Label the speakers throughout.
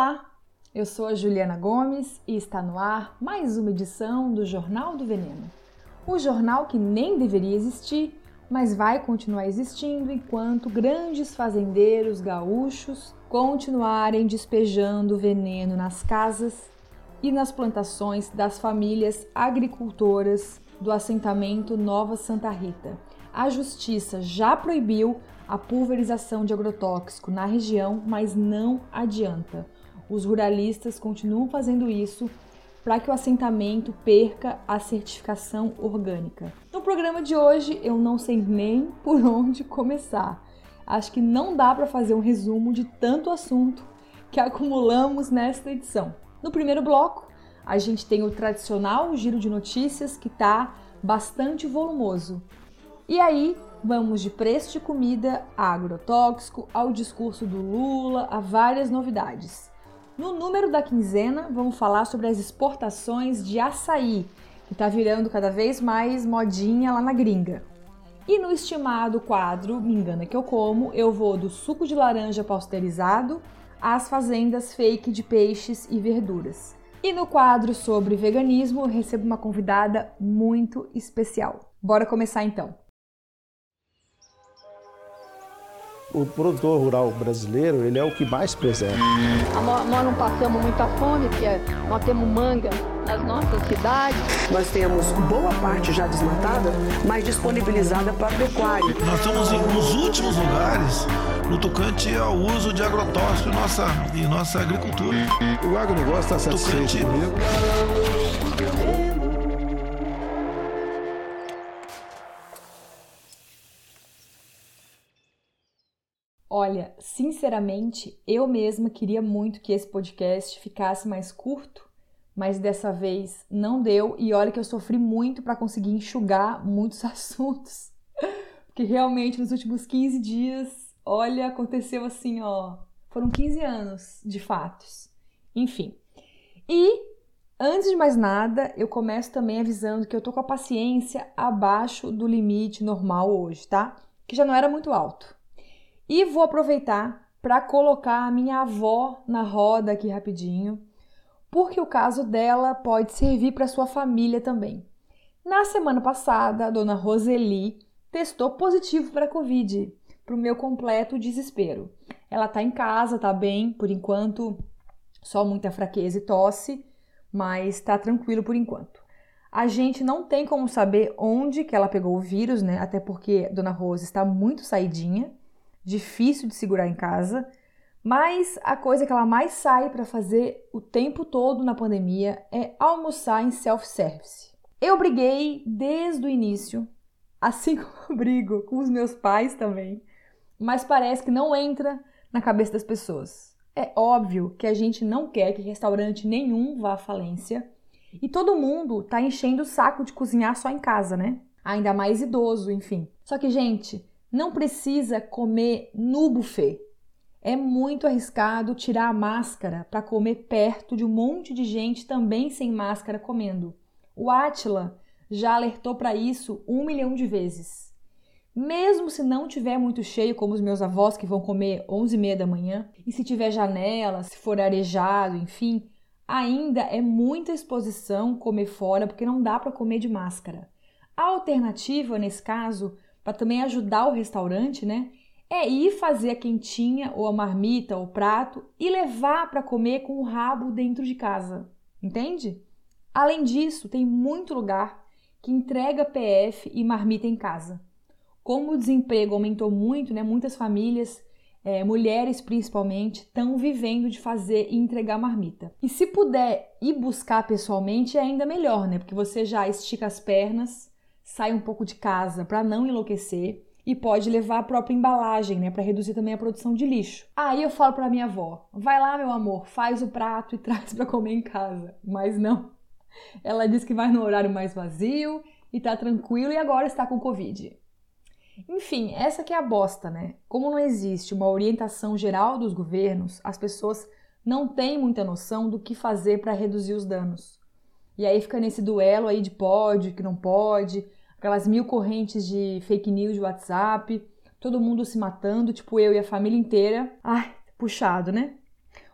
Speaker 1: Olá, eu sou a Juliana Gomes e está no ar mais uma edição do Jornal do Veneno. O jornal que nem deveria existir, mas vai continuar existindo enquanto grandes fazendeiros gaúchos continuarem despejando veneno nas casas e nas plantações das famílias agricultoras do assentamento Nova Santa Rita. A justiça já proibiu a pulverização de agrotóxico na região, mas não adianta. Os ruralistas continuam fazendo isso para que o assentamento perca a certificação orgânica. No programa de hoje, eu não sei nem por onde começar. Acho que não dá para fazer um resumo de tanto assunto que acumulamos nesta edição. No primeiro bloco, a gente tem o tradicional giro de notícias que está bastante volumoso. E aí, Vamos de preço de comida a agrotóxico, ao discurso do Lula, a várias novidades. No número da quinzena, vamos falar sobre as exportações de açaí, que está virando cada vez mais modinha lá na gringa. E no estimado quadro Me Engana Que Eu Como, eu vou do suco de laranja pasteurizado às fazendas fake de peixes e verduras. E no quadro sobre veganismo, recebo uma convidada muito especial. Bora começar então!
Speaker 2: O produtor rural brasileiro ele é o que mais preserva.
Speaker 3: Nós não passamos muita fome, porque nós temos manga nas nossas cidades.
Speaker 4: Nós temos boa parte já desmatada, mas disponibilizada para pecuária.
Speaker 5: Nós estamos nos últimos lugares no tocante ao uso de agrotóxico em nossa, em nossa agricultura.
Speaker 2: O agronegócio está satisfeito comigo.
Speaker 1: Olha, sinceramente, eu mesma queria muito que esse podcast ficasse mais curto, mas dessa vez não deu e olha que eu sofri muito para conseguir enxugar muitos assuntos. Porque realmente nos últimos 15 dias, olha, aconteceu assim, ó, foram 15 anos de fatos. Enfim. E antes de mais nada, eu começo também avisando que eu tô com a paciência abaixo do limite normal hoje, tá? Que já não era muito alto. E vou aproveitar para colocar a minha avó na roda aqui rapidinho, porque o caso dela pode servir para sua família também. Na semana passada, a dona Roseli testou positivo para a Covid, para o meu completo desespero. Ela está em casa, está bem, por enquanto, só muita fraqueza e tosse, mas está tranquilo por enquanto. A gente não tem como saber onde que ela pegou o vírus, né? Até porque a Dona Rose está muito saidinha difícil de segurar em casa, mas a coisa que ela mais sai para fazer o tempo todo na pandemia é almoçar em self-service. Eu briguei desde o início, assim como brigo com os meus pais também, mas parece que não entra na cabeça das pessoas. É óbvio que a gente não quer que restaurante nenhum vá à falência e todo mundo tá enchendo o saco de cozinhar só em casa, né? Ainda mais idoso, enfim. Só que, gente, não precisa comer no buffet. É muito arriscado tirar a máscara para comer perto de um monte de gente também sem máscara comendo. O Atila já alertou para isso um milhão de vezes. Mesmo se não tiver muito cheio, como os meus avós que vão comer 11 e meia da manhã, e se tiver janela, se for arejado, enfim, ainda é muita exposição comer fora porque não dá para comer de máscara. A alternativa, nesse caso, para também ajudar o restaurante, né? É ir fazer a quentinha ou a marmita ou o prato e levar para comer com o rabo dentro de casa, entende? Além disso, tem muito lugar que entrega PF e marmita em casa. Como o desemprego aumentou muito, né? Muitas famílias, é, mulheres principalmente, estão vivendo de fazer e entregar marmita. E se puder ir buscar pessoalmente, é ainda melhor, né? Porque você já estica as pernas sai um pouco de casa para não enlouquecer e pode levar a própria embalagem, né, para reduzir também a produção de lixo. Aí eu falo para minha avó: "Vai lá, meu amor, faz o prato e traz para comer em casa". Mas não. Ela diz que vai no horário mais vazio e tá tranquilo e agora está com covid. Enfim, essa que é a bosta, né? Como não existe uma orientação geral dos governos, as pessoas não têm muita noção do que fazer para reduzir os danos. E aí fica nesse duelo aí de pode, que não pode, aquelas mil correntes de fake news de WhatsApp, todo mundo se matando, tipo eu e a família inteira. Ai, puxado, né?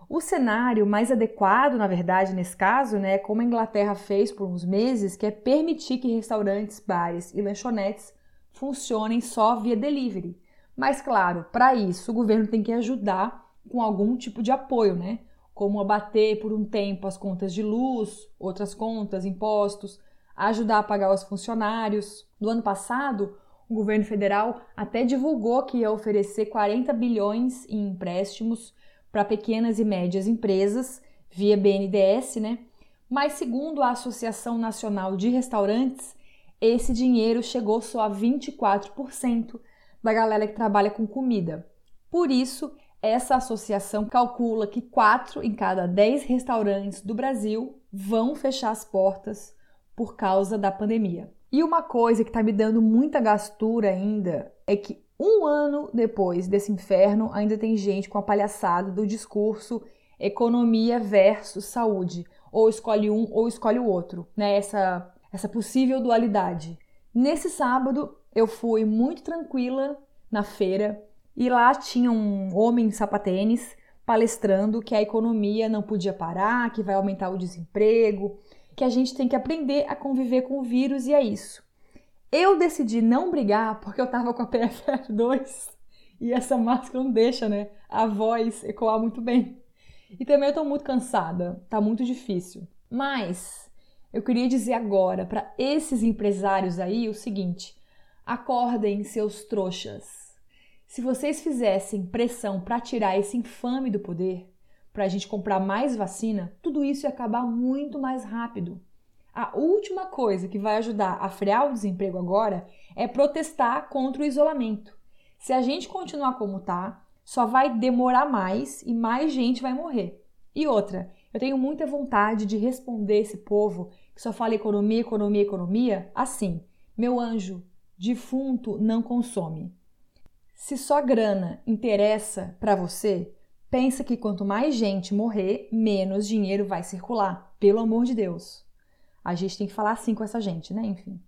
Speaker 1: O cenário mais adequado, na verdade, nesse caso, né, como a Inglaterra fez por uns meses, que é permitir que restaurantes, bares e lanchonetes funcionem só via delivery. Mas claro, para isso o governo tem que ajudar com algum tipo de apoio, né? Como abater por um tempo as contas de luz, outras contas, impostos, ajudar a pagar os funcionários. No ano passado, o governo federal até divulgou que ia oferecer 40 bilhões em empréstimos para pequenas e médias empresas via BNDES, né? Mas segundo a Associação Nacional de Restaurantes, esse dinheiro chegou só a 24% da galera que trabalha com comida. Por isso, essa associação calcula que 4 em cada 10 restaurantes do Brasil vão fechar as portas por causa da pandemia. E uma coisa que está me dando muita gastura ainda é que um ano depois desse inferno ainda tem gente com a palhaçada do discurso economia versus saúde, ou escolhe um ou escolhe o outro, né? Essa, essa possível dualidade. Nesse sábado eu fui muito tranquila na feira e lá tinha um homem sapatênis palestrando que a economia não podia parar, que vai aumentar o desemprego, que a gente tem que aprender a conviver com o vírus e é isso. Eu decidi não brigar porque eu tava com a PFF2 e essa máscara não deixa, né, a voz ecoar muito bem. E também eu tô muito cansada, tá muito difícil. Mas eu queria dizer agora para esses empresários aí o seguinte: acordem, seus trouxas. Se vocês fizessem pressão para tirar esse infame do poder, para a gente comprar mais vacina, tudo isso ia acabar muito mais rápido. A última coisa que vai ajudar a frear o desemprego agora é protestar contra o isolamento. Se a gente continuar como tá, só vai demorar mais e mais gente vai morrer. E outra, eu tenho muita vontade de responder esse povo que só fala economia, economia, economia, assim: meu anjo, defunto não consome. Se só grana interessa para você, pensa que quanto mais gente morrer, menos dinheiro vai circular. Pelo amor de Deus. A gente tem que falar assim com essa gente, né? Enfim.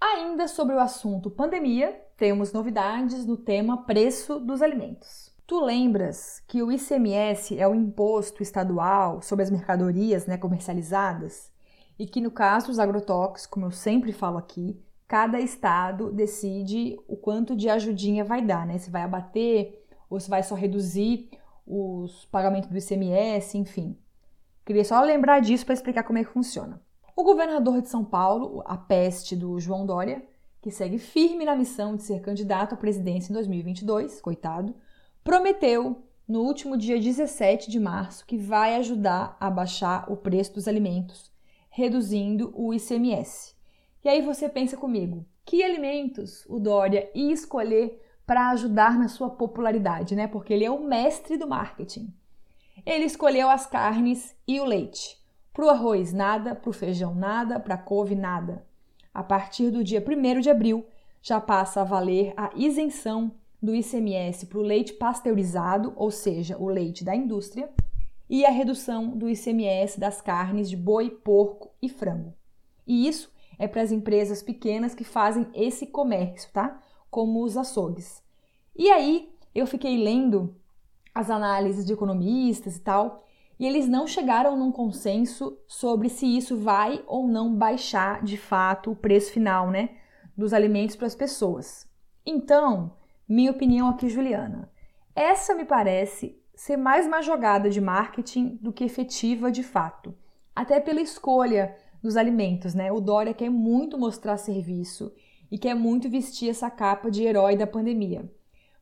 Speaker 1: Ainda sobre o assunto pandemia, temos novidades no tema preço dos alimentos. Tu lembras que o ICMS é o imposto estadual sobre as mercadorias né, comercializadas? E que no caso dos agrotóxicos, como eu sempre falo aqui, cada estado decide o quanto de ajudinha vai dar, né? Se vai abater ou se vai só reduzir os pagamentos do ICMS, enfim. Queria só lembrar disso para explicar como é que funciona. O governador de São Paulo, a peste do João Dória, que segue firme na missão de ser candidato à presidência em 2022, coitado, prometeu no último dia 17 de março que vai ajudar a baixar o preço dos alimentos, reduzindo o ICMS. E aí você pensa comigo, que alimentos o Dória ia escolher para ajudar na sua popularidade, né? Porque ele é o mestre do marketing. Ele escolheu as carnes e o leite. Para o arroz, nada, para o feijão, nada, para a couve, nada. A partir do dia 1 de abril, já passa a valer a isenção do ICMS para o leite pasteurizado, ou seja, o leite da indústria, e a redução do ICMS das carnes de boi, porco e frango. E isso é para as empresas pequenas que fazem esse comércio, tá? Como os açougues. E aí eu fiquei lendo as análises de economistas e tal, e eles não chegaram num consenso sobre se isso vai ou não baixar de fato o preço final, né, dos alimentos para as pessoas. Então, minha opinião aqui, Juliana, essa me parece ser mais uma jogada de marketing do que efetiva de fato, até pela escolha dos alimentos, né? O Dória quer muito mostrar serviço e quer muito vestir essa capa de herói da pandemia.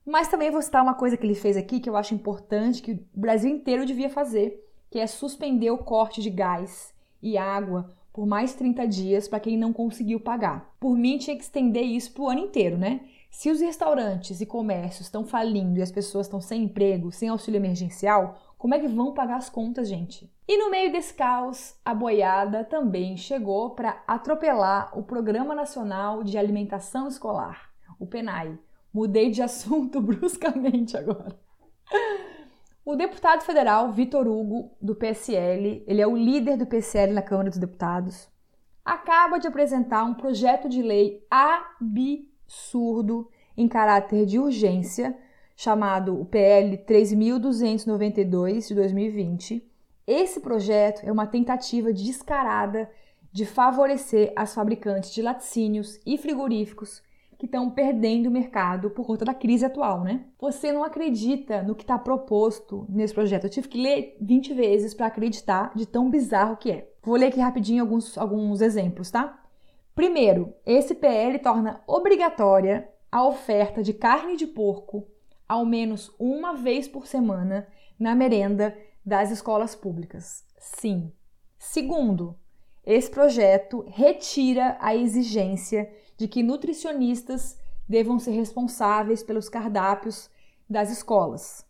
Speaker 1: Mas também vou citar uma coisa que ele fez aqui que eu acho importante, que o Brasil inteiro devia fazer, que é suspender o corte de gás e água por mais 30 dias para quem não conseguiu pagar. Por mim, tinha que estender isso para o ano inteiro, né? Se os restaurantes e comércios estão falindo e as pessoas estão sem emprego, sem auxílio emergencial, como é que vão pagar as contas, gente? E no meio desse caos, a boiada também chegou para atropelar o Programa Nacional de Alimentação Escolar, o PENAI. Mudei de assunto bruscamente agora. O deputado federal Vitor Hugo, do PSL, ele é o líder do PSL na Câmara dos Deputados, acaba de apresentar um projeto de lei absurdo em caráter de urgência chamado o PL 3292 de 2020. Esse projeto é uma tentativa descarada de favorecer as fabricantes de laticínios e frigoríficos que estão perdendo o mercado por conta da crise atual, né? Você não acredita no que está proposto nesse projeto. Eu tive que ler 20 vezes para acreditar de tão bizarro que é. Vou ler aqui rapidinho alguns, alguns exemplos, tá? Primeiro, esse PL torna obrigatória a oferta de carne de porco ao menos uma vez por semana na merenda das escolas públicas. Sim. Segundo, esse projeto retira a exigência de que nutricionistas devam ser responsáveis pelos cardápios das escolas.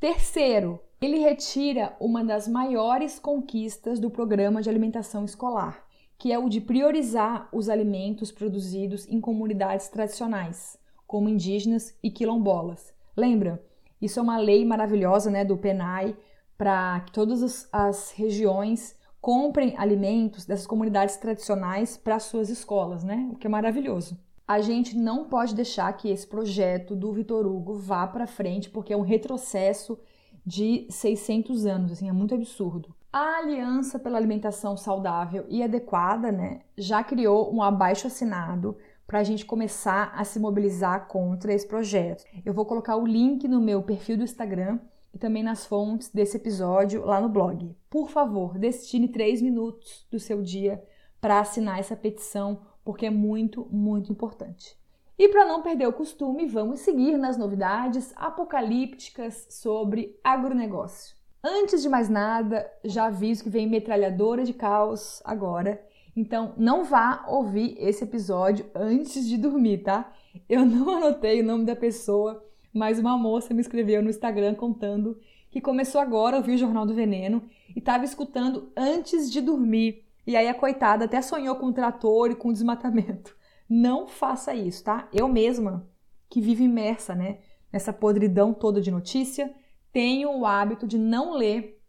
Speaker 1: Terceiro, ele retira uma das maiores conquistas do programa de alimentação escolar, que é o de priorizar os alimentos produzidos em comunidades tradicionais, como indígenas e quilombolas. Lembra? Isso é uma lei maravilhosa né, do PENAI para que todas as regiões comprem alimentos dessas comunidades tradicionais para suas escolas, né? O que é maravilhoso. A gente não pode deixar que esse projeto do Vitor Hugo vá para frente, porque é um retrocesso de 600 anos, assim, é muito absurdo. A Aliança pela Alimentação Saudável e Adequada, né, já criou um abaixo assinado para a gente começar a se mobilizar contra esse projeto. Eu vou colocar o link no meu perfil do Instagram e também nas fontes desse episódio lá no blog. Por favor, destine três minutos do seu dia para assinar essa petição, porque é muito, muito importante. E para não perder o costume, vamos seguir nas novidades apocalípticas sobre agronegócio. Antes de mais nada, já aviso que vem metralhadora de caos agora então, não vá ouvir esse episódio antes de dormir, tá? Eu não anotei o nome da pessoa, mas uma moça me escreveu no Instagram contando que começou agora a ouvir o Jornal do Veneno e estava escutando antes de dormir. E aí a coitada até sonhou com o trator e com o desmatamento. Não faça isso, tá? Eu mesma, que vivo imersa, né, nessa podridão toda de notícia, tenho o hábito de não ler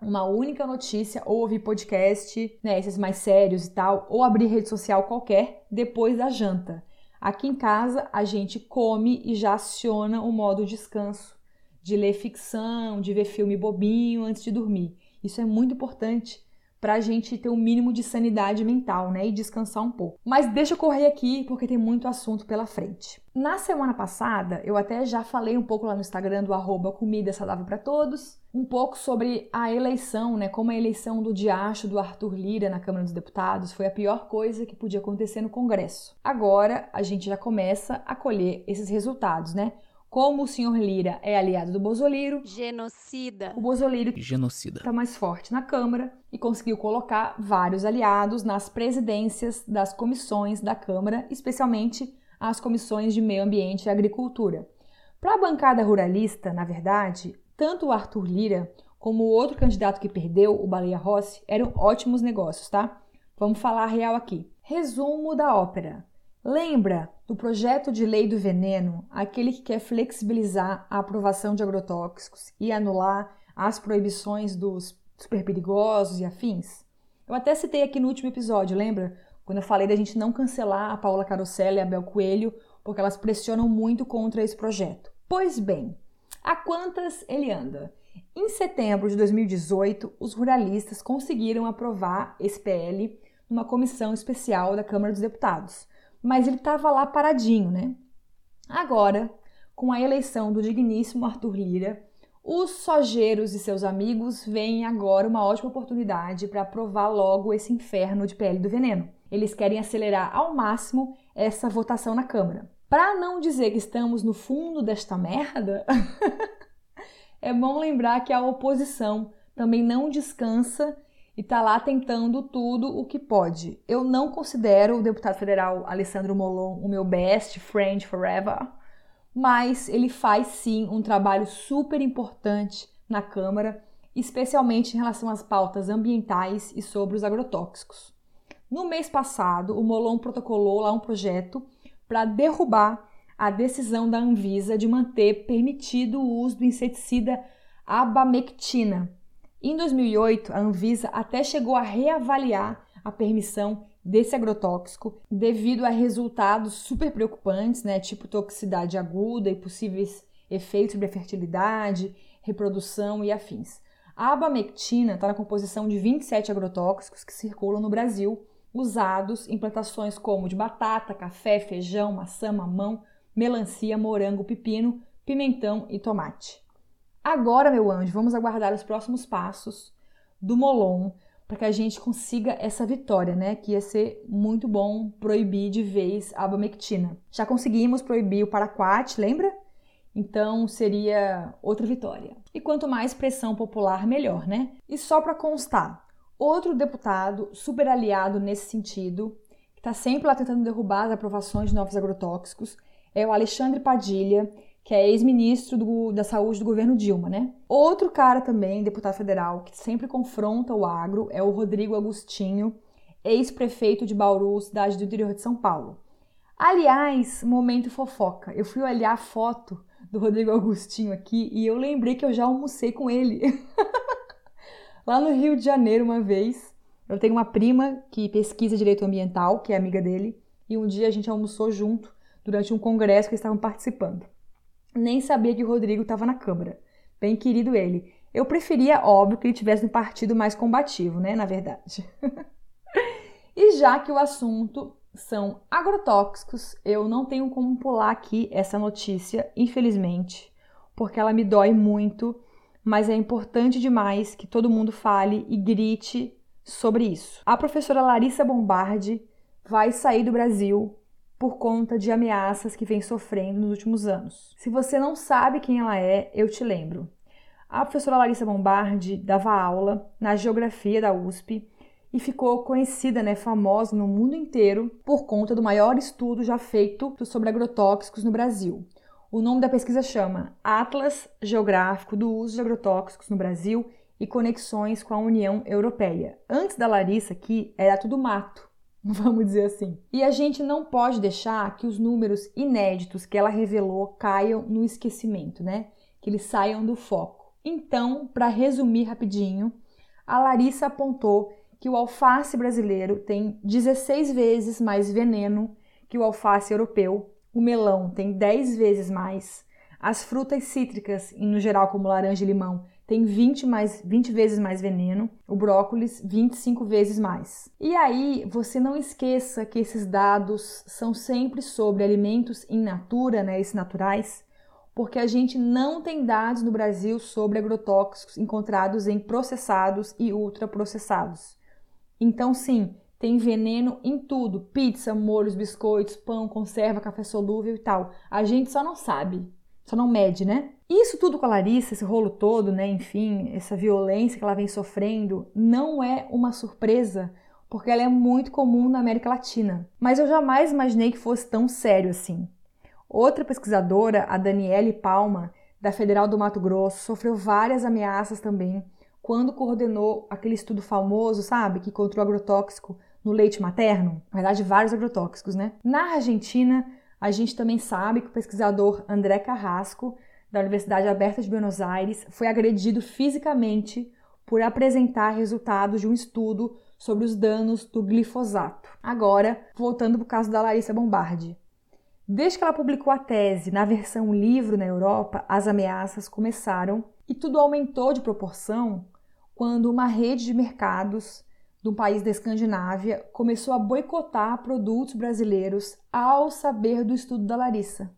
Speaker 1: uma única notícia ou ouvir podcast, né, esses mais sérios e tal, ou abrir rede social qualquer depois da janta. Aqui em casa a gente come e já aciona o modo descanso, de ler ficção, de ver filme bobinho antes de dormir. Isso é muito importante para a gente ter um mínimo de sanidade mental, né, e descansar um pouco. Mas deixa eu correr aqui porque tem muito assunto pela frente. Na semana passada, eu até já falei um pouco lá no Instagram do arroba Comida Saudável para Todos, um pouco sobre a eleição, né, como a eleição do diacho do Arthur Lira na Câmara dos Deputados foi a pior coisa que podia acontecer no Congresso. Agora, a gente já começa a colher esses resultados, né? Como o senhor Lira é aliado do Bozoliro,
Speaker 6: genocida.
Speaker 1: O Bozoliro
Speaker 7: genocida
Speaker 1: está mais forte na Câmara e conseguiu colocar vários aliados nas presidências das comissões da Câmara, especialmente as comissões de Meio Ambiente e Agricultura. Para a bancada ruralista, na verdade, tanto o Arthur Lira como o outro candidato que perdeu, o Baleia Rossi, eram ótimos negócios, tá? Vamos falar a real aqui. Resumo da ópera. Lembra do projeto de lei do veneno, aquele que quer flexibilizar a aprovação de agrotóxicos e anular as proibições dos superperigosos e afins? Eu até citei aqui no último episódio, lembra? Quando eu falei da gente não cancelar a Paula Carosella e a Bel Coelho, porque elas pressionam muito contra esse projeto. Pois bem, a quantas ele anda? Em setembro de 2018, os ruralistas conseguiram aprovar esse PL numa comissão especial da Câmara dos Deputados mas ele estava lá paradinho, né? Agora, com a eleição do digníssimo Arthur Lira, os sojeiros e seus amigos veem agora uma ótima oportunidade para aprovar logo esse inferno de PL do veneno. Eles querem acelerar ao máximo essa votação na Câmara. Para não dizer que estamos no fundo desta merda, é bom lembrar que a oposição também não descansa e está lá tentando tudo o que pode. Eu não considero o deputado federal Alessandro Molon o meu best friend forever, mas ele faz sim um trabalho super importante na Câmara, especialmente em relação às pautas ambientais e sobre os agrotóxicos. No mês passado, o Molon protocolou lá um projeto para derrubar a decisão da Anvisa de manter permitido o uso do inseticida abamectina, em 2008, a Anvisa até chegou a reavaliar a permissão desse agrotóxico devido a resultados super preocupantes, né, tipo toxicidade aguda e possíveis efeitos sobre a fertilidade, reprodução e afins. A abamectina está na composição de 27 agrotóxicos que circulam no Brasil, usados em plantações como de batata, café, feijão, maçã, mamão, melancia, morango, pepino, pimentão e tomate. Agora, meu anjo, vamos aguardar os próximos passos do Molon para que a gente consiga essa vitória, né? Que ia ser muito bom proibir de vez a abamectina. Já conseguimos proibir o paraquat, lembra? Então seria outra vitória. E quanto mais pressão popular, melhor, né? E só para constar, outro deputado super aliado nesse sentido, que está sempre lá tentando derrubar as aprovações de novos agrotóxicos, é o Alexandre Padilha, que é ex-ministro da Saúde do governo Dilma, né? Outro cara também, deputado federal, que sempre confronta o agro é o Rodrigo Agostinho, ex-prefeito de Bauru, cidade do interior de São Paulo. Aliás, momento fofoca. Eu fui olhar a foto do Rodrigo Agostinho aqui e eu lembrei que eu já almocei com ele. Lá no Rio de Janeiro, uma vez, eu tenho uma prima que pesquisa direito ambiental, que é amiga dele, e um dia a gente almoçou junto durante um congresso que eles estavam participando. Nem sabia que o Rodrigo estava na Câmara. Bem querido ele. Eu preferia, óbvio, que ele tivesse um partido mais combativo, né? Na verdade. e já que o assunto são agrotóxicos, eu não tenho como pular aqui essa notícia, infelizmente, porque ela me dói muito, mas é importante demais que todo mundo fale e grite sobre isso. A professora Larissa Bombardi vai sair do Brasil por conta de ameaças que vem sofrendo nos últimos anos. Se você não sabe quem ela é, eu te lembro. A professora Larissa Bombardi dava aula na geografia da USP e ficou conhecida, né, famosa no mundo inteiro por conta do maior estudo já feito sobre agrotóxicos no Brasil. O nome da pesquisa chama Atlas Geográfico do Uso de Agrotóxicos no Brasil e Conexões com a União Europeia. Antes da Larissa aqui, era tudo mato. vamos dizer assim. E a gente não pode deixar que os números inéditos que ela revelou caiam no esquecimento, né? Que eles saiam do foco. Então, para resumir rapidinho, a Larissa apontou que o alface brasileiro tem 16 vezes mais veneno que o alface europeu, o melão tem 10 vezes mais, as frutas cítricas, no geral como laranja e limão, tem 20, mais, 20 vezes mais veneno, o brócolis 25 vezes mais. E aí, você não esqueça que esses dados são sempre sobre alimentos in natura, né, esses naturais, porque a gente não tem dados no Brasil sobre agrotóxicos encontrados em processados e ultraprocessados. Então, sim, tem veneno em tudo: pizza, molhos, biscoitos, pão, conserva, café solúvel e tal. A gente só não sabe, só não mede, né? Isso tudo com a Larissa, esse rolo todo, né? Enfim, essa violência que ela vem sofrendo, não é uma surpresa, porque ela é muito comum na América Latina. Mas eu jamais imaginei que fosse tão sério assim. Outra pesquisadora, a Daniele Palma, da Federal do Mato Grosso, sofreu várias ameaças também quando coordenou aquele estudo famoso, sabe, que encontrou agrotóxico no leite materno. Na verdade, vários agrotóxicos, né? Na Argentina, a gente também sabe que o pesquisador André Carrasco da Universidade Aberta de Buenos Aires foi agredido fisicamente por apresentar resultados de um estudo sobre os danos do glifosato. Agora, voltando para o caso da Larissa Bombardi. Desde que ela publicou a tese na versão livro na Europa, as ameaças começaram e tudo aumentou de proporção quando uma rede de mercados um país da Escandinávia começou a boicotar produtos brasileiros ao saber do estudo da Larissa.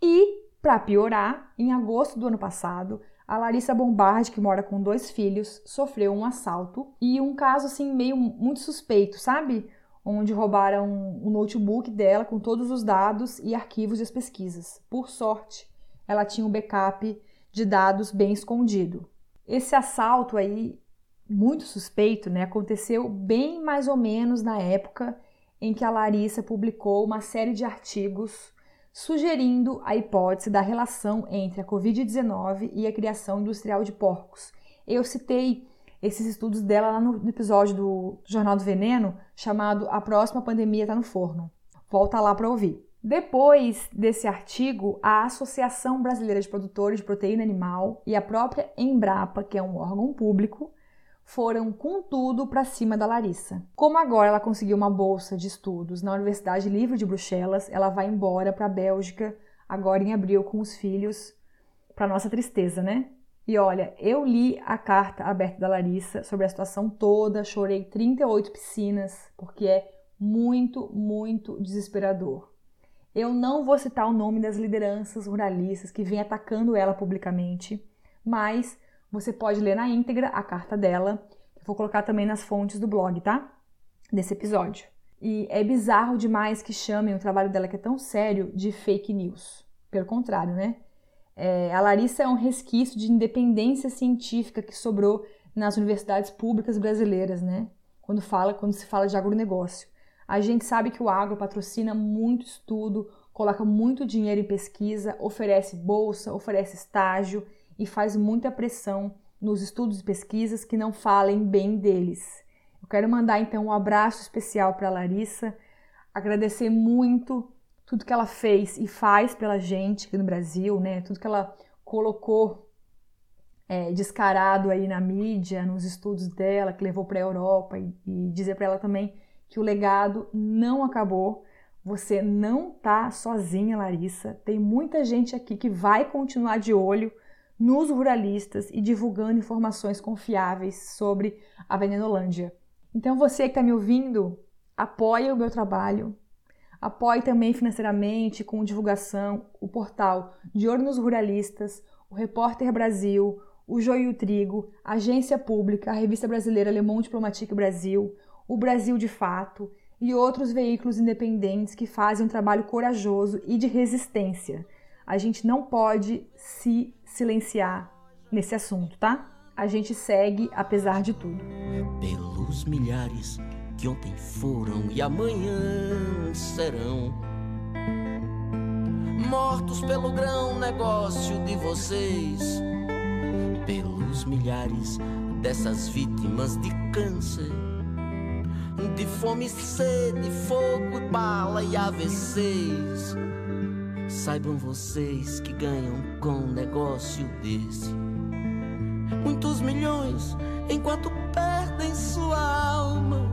Speaker 1: E para piorar, em agosto do ano passado, a Larissa Bombardi, que mora com dois filhos, sofreu um assalto e um caso assim meio muito suspeito, sabe? Onde roubaram o um notebook dela com todos os dados e arquivos das pesquisas. Por sorte, ela tinha um backup de dados bem escondido. Esse assalto aí, muito suspeito, né, aconteceu bem mais ou menos na época em que a Larissa publicou uma série de artigos sugerindo a hipótese da relação entre a Covid-19 e a criação industrial de porcos. Eu citei esses estudos dela lá no episódio do Jornal do Veneno, chamado A Próxima Pandemia Está no Forno. Volta lá para ouvir. Depois desse artigo, a Associação Brasileira de Produtores de Proteína Animal e a própria Embrapa, que é um órgão público, foram com tudo para cima da Larissa. Como agora ela conseguiu uma bolsa de estudos na Universidade Livre de Bruxelas, ela vai embora para a Bélgica agora em abril com os filhos para nossa tristeza, né? E olha, eu li a carta aberta da Larissa sobre a situação toda, chorei 38 piscinas, porque é muito, muito desesperador. Eu não vou citar o nome das lideranças ruralistas que vêm atacando ela publicamente, mas você pode ler na íntegra a carta dela, eu vou colocar também nas fontes do blog, tá? Desse episódio. E é bizarro demais que chamem o trabalho dela, que é tão sério, de fake news. Pelo contrário, né? É, a Larissa é um resquício de independência científica que sobrou nas universidades públicas brasileiras, né? Quando, fala, quando se fala de agronegócio. A gente sabe que o agro patrocina muito estudo, coloca muito dinheiro em pesquisa, oferece bolsa, oferece estágio e faz muita pressão nos estudos e pesquisas que não falem bem deles. Eu quero mandar então um abraço especial para Larissa, agradecer muito tudo que ela fez e faz pela gente aqui no Brasil, né? Tudo que ela colocou é, descarado aí na mídia, nos estudos dela, que levou para a Europa e, e dizer para ela também que o legado não acabou. Você não tá sozinha, Larissa. Tem muita gente aqui que vai continuar de olho nos ruralistas e divulgando informações confiáveis sobre a Venenolândia. Então você que está me ouvindo, apoie o meu trabalho, apoie também financeiramente com divulgação o portal De nos Ruralistas, o Repórter Brasil, o Joio Trigo, a Agência Pública, a Revista Brasileira Le Monde Diplomatique Brasil, o Brasil de Fato e outros veículos independentes que fazem um trabalho corajoso e de resistência. A gente não pode se silenciar nesse assunto, tá? A gente segue apesar de tudo.
Speaker 6: Pelos milhares que ontem foram e amanhã serão mortos pelo grão negócio de vocês, pelos milhares dessas vítimas de câncer de fome, sede, fogo, bala e AVCs. Saibam vocês que ganham com um negócio desse muitos milhões enquanto perdem sua alma.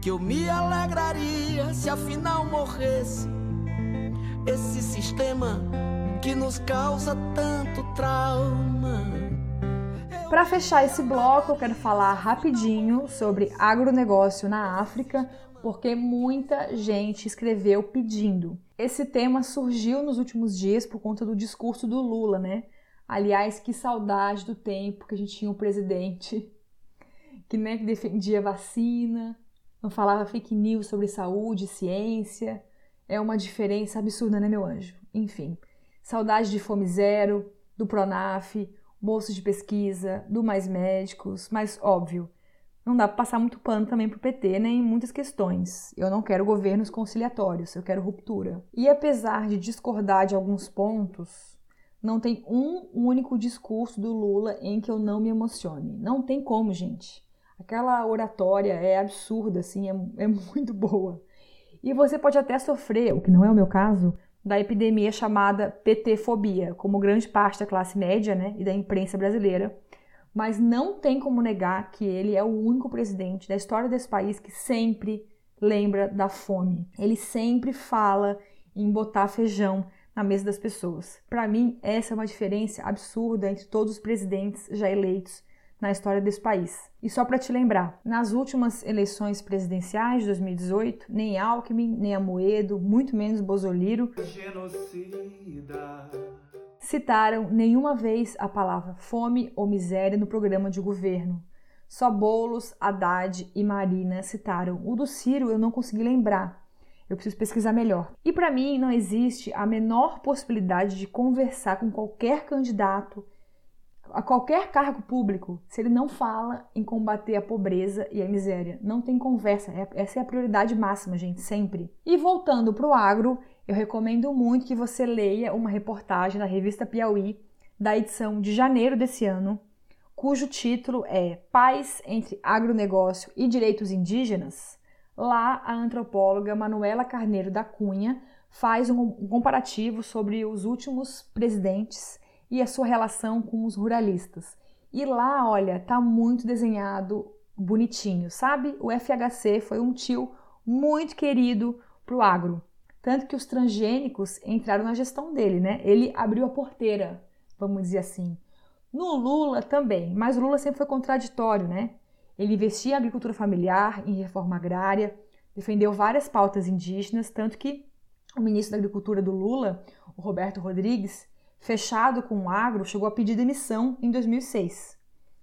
Speaker 6: Que eu me alegraria se afinal morresse esse sistema que nos causa tanto trauma.
Speaker 1: Para fechar esse bloco, eu quero falar rapidinho sobre agronegócio na África, porque muita gente escreveu pedindo. Esse tema surgiu nos últimos dias por conta do discurso do Lula, né? Aliás, que saudade do tempo que a gente tinha um presidente que né, que defendia vacina, não falava fake news sobre saúde, ciência. É uma diferença absurda, né, meu anjo? Enfim, saudade de Fome Zero, do Pronaf, bolsas de pesquisa, do Mais Médicos, mas óbvio, não dá para passar muito pano também pro PT, nem né, em muitas questões. Eu não quero governos conciliatórios, eu quero ruptura. E apesar de discordar de alguns pontos, não tem um único discurso do Lula em que eu não me emocione. Não tem como, gente. Aquela oratória é absurda, assim, é, é muito boa. E você pode até sofrer, o que não é o meu caso, da epidemia chamada PT-fobia, como grande parte da classe média né, e da imprensa brasileira. Mas não tem como negar que ele é o único presidente da história desse país que sempre lembra da fome. Ele sempre fala em botar feijão na mesa das pessoas. Para mim, essa é uma diferença absurda entre todos os presidentes já eleitos na história desse país. E só para te lembrar, nas últimas eleições presidenciais de 2018, nem Alckmin, nem Amoedo, muito menos Bozoliro, citaram nenhuma vez a palavra fome ou miséria no programa de governo. Só Bolos, Haddad e Marina citaram. O do Ciro eu não consegui lembrar. Eu preciso pesquisar melhor. E para mim não existe a menor possibilidade de conversar com qualquer candidato a qualquer cargo público se ele não fala em combater a pobreza e a miséria. Não tem conversa. É, essa é a prioridade máxima, gente, sempre. E voltando para o agro, eu recomendo muito que você leia uma reportagem da revista Piauí, da edição de janeiro desse ano, cujo título é Paz entre Agronegócio e Direitos Indígenas. Lá, a antropóloga Manuela Carneiro da Cunha faz um comparativo sobre os últimos presidentes e a sua relação com os ruralistas. E lá, olha, tá muito desenhado bonitinho, sabe? O FHC foi um tio muito querido pro agro. Tanto que os transgênicos entraram na gestão dele, né? Ele abriu a porteira, vamos dizer assim. No Lula também, mas o Lula sempre foi contraditório, né? Ele investia em agricultura familiar, em reforma agrária, defendeu várias pautas indígenas, tanto que o ministro da Agricultura do Lula, o Roberto Rodrigues, fechado com o agro, chegou a pedir demissão em 2006.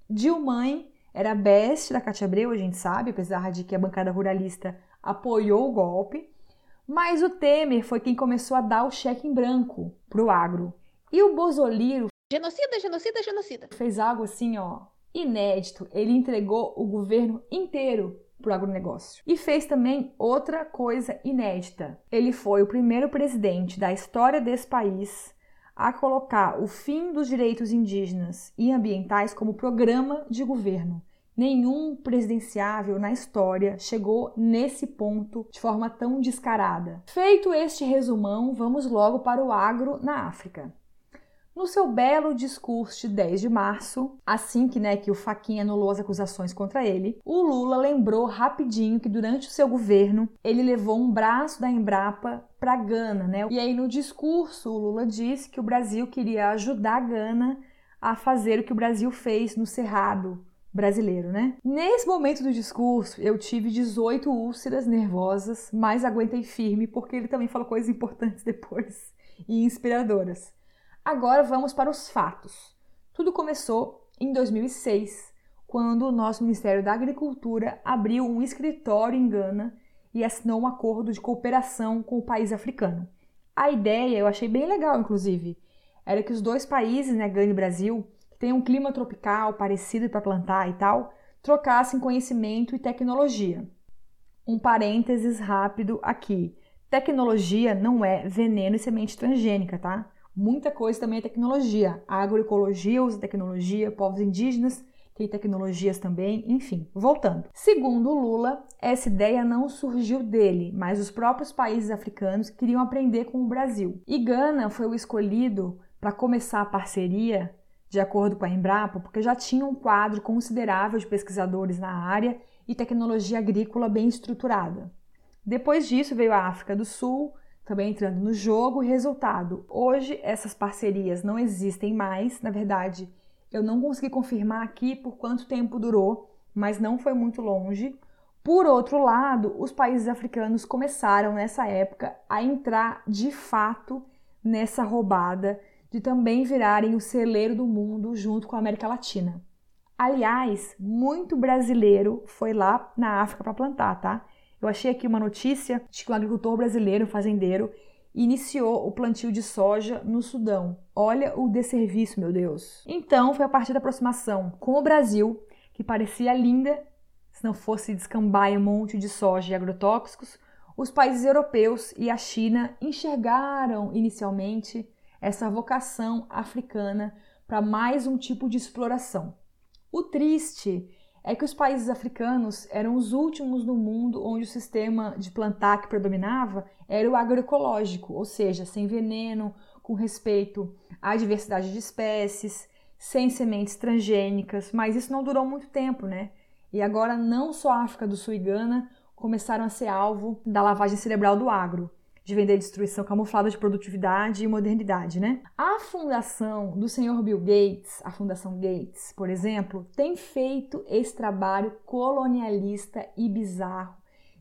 Speaker 1: Dilmãe era best da Cátia Abreu, a gente sabe, apesar de que a bancada ruralista apoiou o golpe, mas o Temer foi quem começou a dar o cheque em branco para o agro. E o Bozoliro.
Speaker 7: Genocida, genocida, genocida.
Speaker 1: Fez algo assim, ó, inédito. Ele entregou o governo inteiro para o agronegócio. E fez também outra coisa inédita. Ele foi o primeiro presidente da história desse país a colocar o fim dos direitos indígenas e ambientais como programa de governo. Nenhum presidenciável na história chegou nesse ponto de forma tão descarada. Feito este resumão, vamos logo para o agro na África. No seu belo discurso de 10 de março, assim que, né, que o Faquinha anulou as acusações contra ele, o Lula lembrou rapidinho que durante o seu governo ele levou um braço da Embrapa para Gana, né? E aí no discurso o Lula disse que o Brasil queria ajudar a Gana a fazer o que o Brasil fez no Cerrado, brasileiro, né? Nesse momento do discurso, eu tive 18 úlceras nervosas, mas aguentei firme porque ele também falou coisas importantes depois e inspiradoras. Agora vamos para os fatos. Tudo começou em 2006, quando o nosso Ministério da Agricultura abriu um escritório em Gana e assinou um acordo de cooperação com o país africano. A ideia eu achei bem legal, inclusive, era que os dois países, né, Gana e Brasil, tem um clima tropical parecido para plantar e tal, trocassem conhecimento e tecnologia. Um parênteses rápido aqui. Tecnologia não é veneno e semente transgênica, tá? Muita coisa também é tecnologia. A agroecologia usa tecnologia, povos indígenas têm tecnologias também, enfim. Voltando. Segundo Lula, essa ideia não surgiu dele, mas os próprios países africanos queriam aprender com o Brasil. E Gana foi o escolhido para começar a parceria de acordo com a Embrapa, porque já tinha um quadro considerável de pesquisadores na área e tecnologia agrícola bem estruturada. Depois disso veio a África do Sul, também entrando no jogo, e resultado, hoje essas parcerias não existem mais, na verdade, eu não consegui confirmar aqui por quanto tempo durou, mas não foi muito longe. Por outro lado, os países africanos começaram nessa época a entrar de fato nessa roubada de também virarem o celeiro do mundo junto com a América Latina. Aliás, muito brasileiro foi lá na África para plantar, tá? Eu achei aqui uma notícia de que um agricultor brasileiro, fazendeiro, iniciou o plantio de soja no Sudão. Olha o desserviço, meu Deus. Então, foi a partir da aproximação com o Brasil, que parecia linda, se não fosse descambar um monte de soja e agrotóxicos, os países europeus e a China enxergaram inicialmente essa vocação africana para mais um tipo de exploração. O triste é que os países africanos eram os últimos no mundo onde o sistema de plantar que predominava era o agroecológico, ou seja, sem veneno, com respeito à diversidade de espécies, sem sementes transgênicas, mas isso não durou muito tempo, né? E agora não só a África do Sul e Gana começaram a ser alvo da lavagem cerebral do agro de vender destruição camuflada de produtividade e modernidade, né? A fundação do senhor Bill Gates, a Fundação Gates, por exemplo, tem feito esse trabalho colonialista e bizarro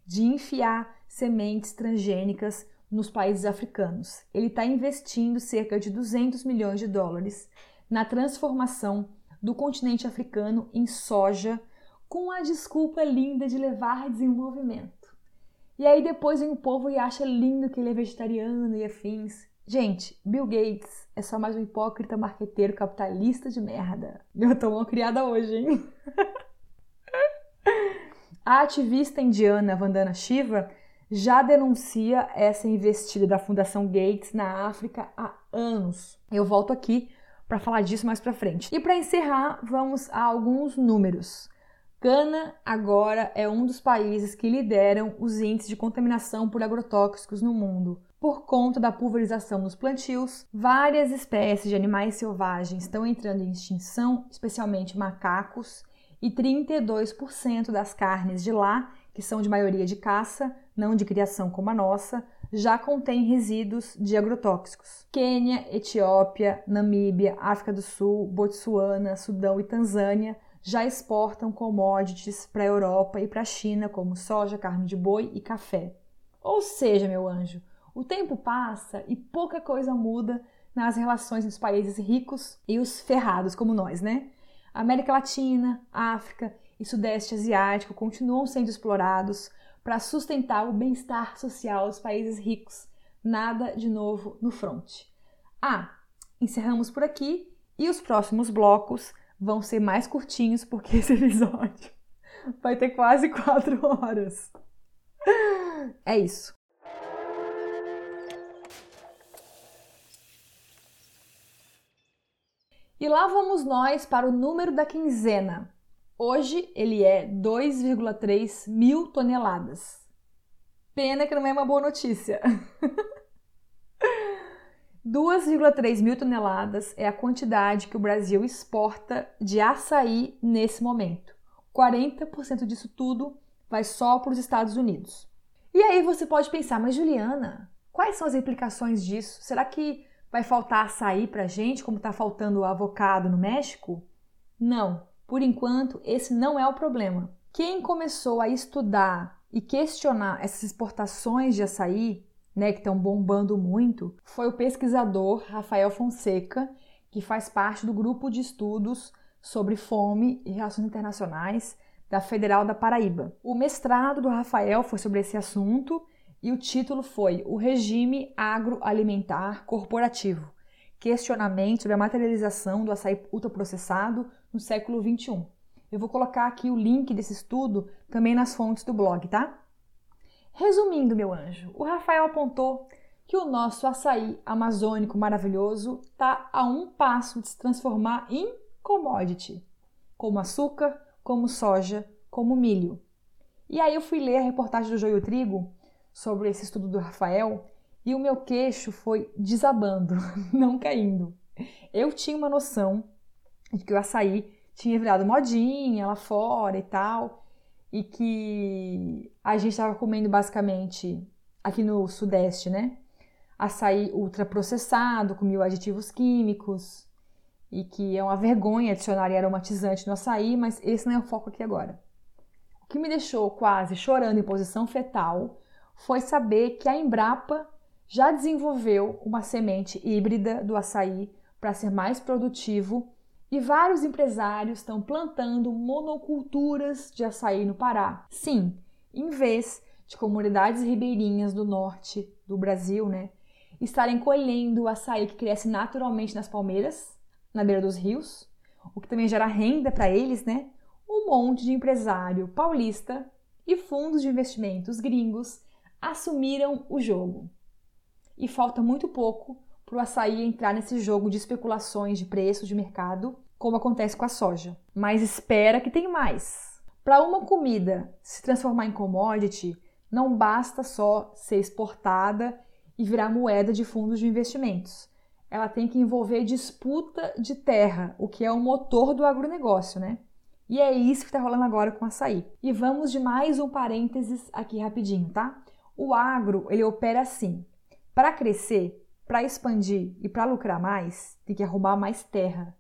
Speaker 1: de enfiar sementes transgênicas nos países africanos. Ele está investindo cerca de 200 milhões de dólares na transformação do continente africano em soja, com a desculpa linda de levar desenvolvimento. E aí depois vem o povo e acha lindo que ele é vegetariano e afins. Gente, Bill Gates é só mais um hipócrita marqueteiro capitalista de merda. Eu tô mal criada hoje, hein? A ativista indiana Vandana Shiva já denuncia essa investida da Fundação Gates na África há anos. Eu volto aqui para falar disso mais para frente. E para encerrar, vamos a alguns números. Gana agora é um dos países que lideram os índices de contaminação por agrotóxicos no mundo. Por conta da pulverização nos plantios, várias espécies de animais selvagens estão entrando em extinção, especialmente macacos, e 32% das carnes de lá que são de maioria de caça, não de criação como a nossa, já contêm resíduos de agrotóxicos. Quênia, Etiópia, Namíbia, África do Sul, Botsuana, Sudão e Tanzânia já exportam commodities para a Europa e para a China, como soja, carne de boi e café. Ou seja, meu anjo, o tempo passa e pouca coisa muda nas relações entre os países ricos e os ferrados como nós, né? América Latina, África e Sudeste Asiático continuam sendo explorados para sustentar o bem-estar social dos países ricos. Nada de novo no front. Ah, encerramos por aqui e os próximos blocos vão ser mais curtinhos porque esse episódio vai ter quase quatro horas. É isso. E lá vamos nós para o número da quinzena. Hoje ele é 2,3 mil toneladas. Pena que não é uma boa notícia. 2,3 mil toneladas é a quantidade que o Brasil exporta de açaí nesse momento. 40% disso tudo vai só para os Estados Unidos. E aí você pode pensar, mas Juliana, quais são as implicações disso? Será que vai faltar açaí para gente, como está faltando avocado no México? Não, por enquanto, esse não é o problema. Quem começou a estudar e questionar essas exportações de açaí, né, que estão bombando muito, foi o pesquisador Rafael Fonseca, que faz parte do grupo de estudos sobre fome e relações internacionais da Federal da Paraíba. O mestrado do Rafael foi sobre esse assunto e o título foi O Regime Agroalimentar Corporativo questionamento sobre a materialização do açaí ultraprocessado no século XXI. Eu vou colocar aqui o link desse estudo também nas fontes do blog, tá? Resumindo, meu anjo, o Rafael apontou que o nosso açaí amazônico maravilhoso está a um passo de se transformar em commodity, como açúcar, como soja, como milho. E aí eu fui ler a reportagem do Joio Trigo sobre esse estudo do Rafael e o meu queixo foi desabando, não caindo. Eu tinha uma noção de que o açaí tinha virado modinha lá fora e tal, e que a gente estava comendo basicamente aqui no Sudeste, né? Açaí ultraprocessado, com mil aditivos químicos, e que é uma vergonha adicionar aromatizante no açaí, mas esse não é o foco aqui agora. O que me deixou quase chorando em posição fetal foi saber que a Embrapa já desenvolveu uma semente híbrida do açaí para ser mais produtivo e vários empresários estão plantando monoculturas de açaí no Pará. Sim, em vez de comunidades ribeirinhas do norte do Brasil, né, estarem colhendo o açaí que cresce naturalmente nas palmeiras, na beira dos rios, o que também gera renda para eles, né? Um monte de empresário paulista e fundos de investimentos gringos assumiram o jogo e falta muito pouco para o açaí entrar nesse jogo de especulações de preços de mercado, como acontece com a soja. Mas espera que tem mais. Para uma comida se transformar em commodity, não basta só ser exportada e virar moeda de fundos de investimentos. Ela tem que envolver disputa de terra, o que é o motor do agronegócio, né? E é isso que está rolando agora com o açaí. E vamos de mais um parênteses aqui rapidinho, tá? O agro, ele opera assim. Para crescer, para expandir e para lucrar mais, tem que arrumar mais terra.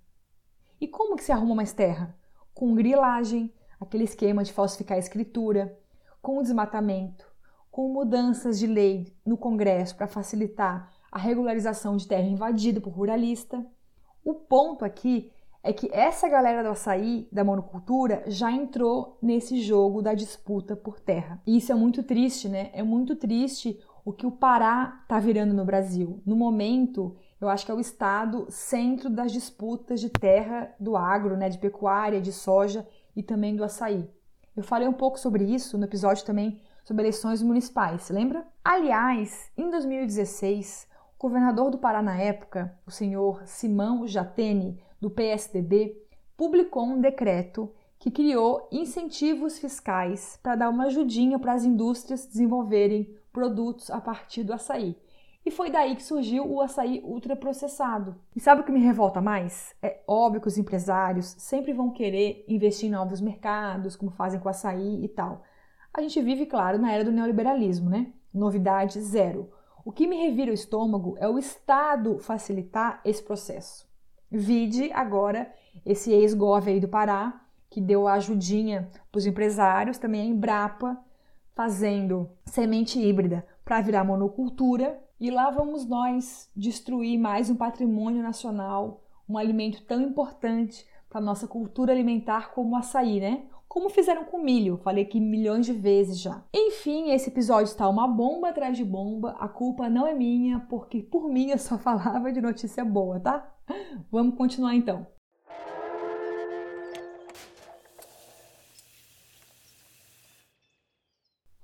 Speaker 1: E como que se arruma mais terra? Com grilagem, aquele esquema de falsificar a escritura, com o desmatamento, com mudanças de lei no Congresso para facilitar a regularização de terra invadida por ruralista. O ponto aqui é que essa galera do açaí, da monocultura, já entrou nesse jogo da disputa por terra. E isso é muito triste, né? É muito triste o que o Pará está virando no Brasil. No momento, eu acho que é o estado centro das disputas de terra do agro, né, de pecuária, de soja e também do açaí. Eu falei um pouco sobre isso no episódio também sobre eleições municipais, lembra? Aliás, em 2016, o governador do Pará na época, o senhor Simão Jatene, do PSDB, publicou um decreto que criou incentivos fiscais para dar uma ajudinha para as indústrias desenvolverem produtos a partir do açaí. E foi daí que surgiu o açaí ultraprocessado. E sabe o que me revolta mais? É óbvio que os empresários sempre vão querer investir em novos mercados, como fazem com o açaí e tal. A gente vive, claro, na era do neoliberalismo, né? Novidade zero. O que me revira o estômago é o Estado facilitar esse processo. Vide agora esse ex-gov aí do Pará, que deu a ajudinha para os empresários, também a Embrapa, fazendo semente híbrida para virar monocultura. E lá vamos nós destruir mais um patrimônio nacional, um alimento tão importante para nossa cultura alimentar como o açaí, né? como fizeram com milho, falei aqui milhões de vezes já. Enfim, esse episódio está uma bomba atrás de bomba, a culpa não é minha, porque por mim eu só falava de notícia boa, tá? Vamos continuar então.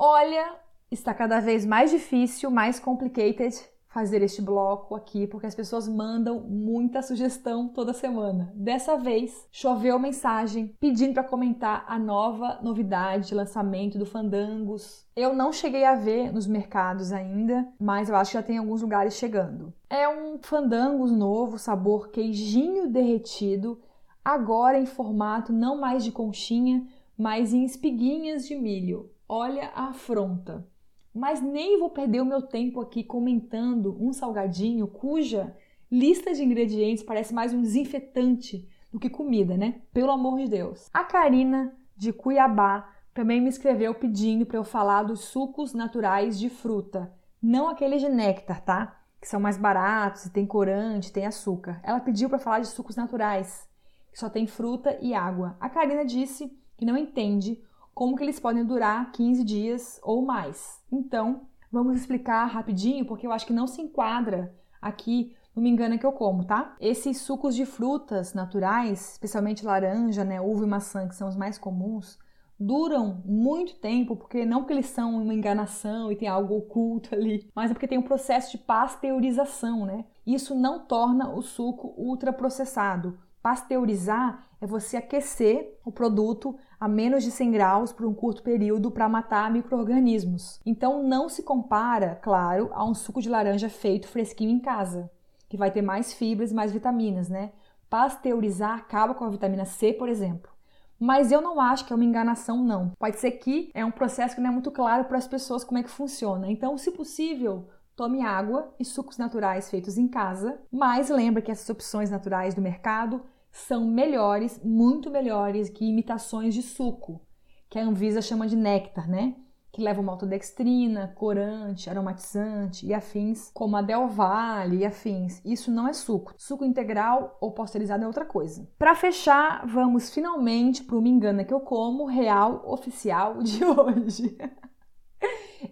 Speaker 1: Olha, está cada vez mais difícil, mais complicated fazer este bloco aqui, porque as pessoas mandam muita sugestão toda semana. Dessa vez, choveu mensagem pedindo para comentar a nova novidade de lançamento do Fandangos. Eu não cheguei a ver nos mercados ainda, mas eu acho que já tem alguns lugares chegando. É um Fandangos novo, sabor queijinho derretido, agora em formato não mais de conchinha, mas em espiguinhas de milho. Olha a afronta mas nem vou perder o meu tempo aqui comentando um salgadinho cuja lista de ingredientes parece mais um desinfetante do que comida, né? Pelo amor de Deus. A Karina de Cuiabá também me escreveu pedindo para eu falar dos sucos naturais de fruta, não aqueles de néctar, tá? Que são mais baratos, tem corante, tem açúcar. Ela pediu para falar de sucos naturais, que só tem fruta e água. A Karina disse que não entende como que eles podem durar 15 dias ou mais. Então, vamos explicar rapidinho, porque eu acho que não se enquadra aqui não me engana que eu como, tá? Esses sucos de frutas naturais, especialmente laranja, né, uva e maçã, que são os mais comuns, duram muito tempo, porque não porque eles são uma enganação e tem algo oculto ali, mas é porque tem um processo de pasteurização, né? Isso não torna o suco ultraprocessado. Pasteurizar é você aquecer o produto a menos de 100 graus por um curto período para matar micro-organismos. Então não se compara, claro, a um suco de laranja feito fresquinho em casa, que vai ter mais fibras e mais vitaminas, né? Pasteurizar acaba com a vitamina C, por exemplo. Mas eu não acho que é uma enganação, não. Pode ser que é um processo que não é muito claro para as pessoas como é que funciona. Então, se possível, tome água e sucos naturais feitos em casa, mas lembra que essas opções naturais do mercado são melhores, muito melhores que imitações de suco, que a Anvisa chama de néctar, né? Que levam maltodextrina, corante, aromatizante e afins, como a Del Valle e afins. Isso não é suco. Suco integral ou pasteurizado é outra coisa. Para fechar, vamos finalmente para o Me Engana Que Eu Como real oficial de hoje.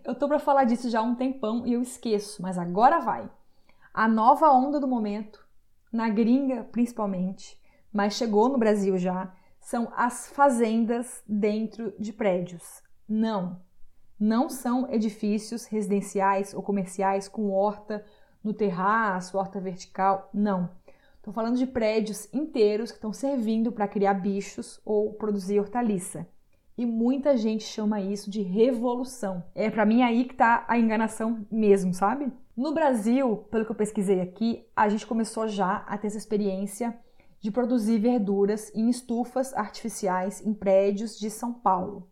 Speaker 1: eu tô para falar disso já há um tempão e eu esqueço, mas agora vai. A nova onda do momento, na gringa principalmente, mas chegou no Brasil já, são as fazendas dentro de prédios. Não, não são edifícios residenciais ou comerciais com horta no terraço, horta vertical, não. Estou falando de prédios inteiros que estão servindo para criar bichos ou produzir hortaliça. E muita gente chama isso de revolução. É para mim aí que está a enganação mesmo, sabe? No Brasil, pelo que eu pesquisei aqui, a gente começou já a ter essa experiência de produzir verduras em estufas artificiais em prédios de São Paulo.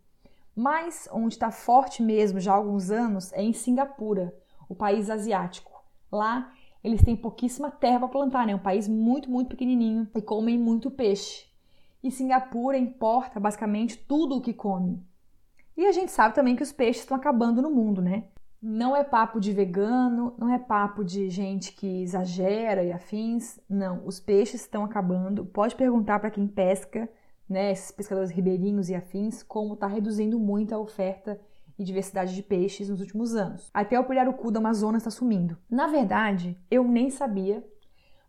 Speaker 1: Mas onde está forte mesmo já há alguns anos é em Singapura, o país asiático. Lá eles têm pouquíssima terra para plantar, né? É um país muito, muito pequenininho e comem muito peixe. E Singapura importa basicamente tudo o que come. E a gente sabe também que os peixes estão acabando no mundo, né? Não é papo de vegano, não é papo de gente que exagera e afins. Não, os peixes estão acabando. Pode perguntar para quem pesca, né, esses pescadores ribeirinhos e afins, como está reduzindo muito a oferta e diversidade de peixes nos últimos anos. Até o pirarucu do Amazonas está sumindo. Na verdade, eu nem sabia,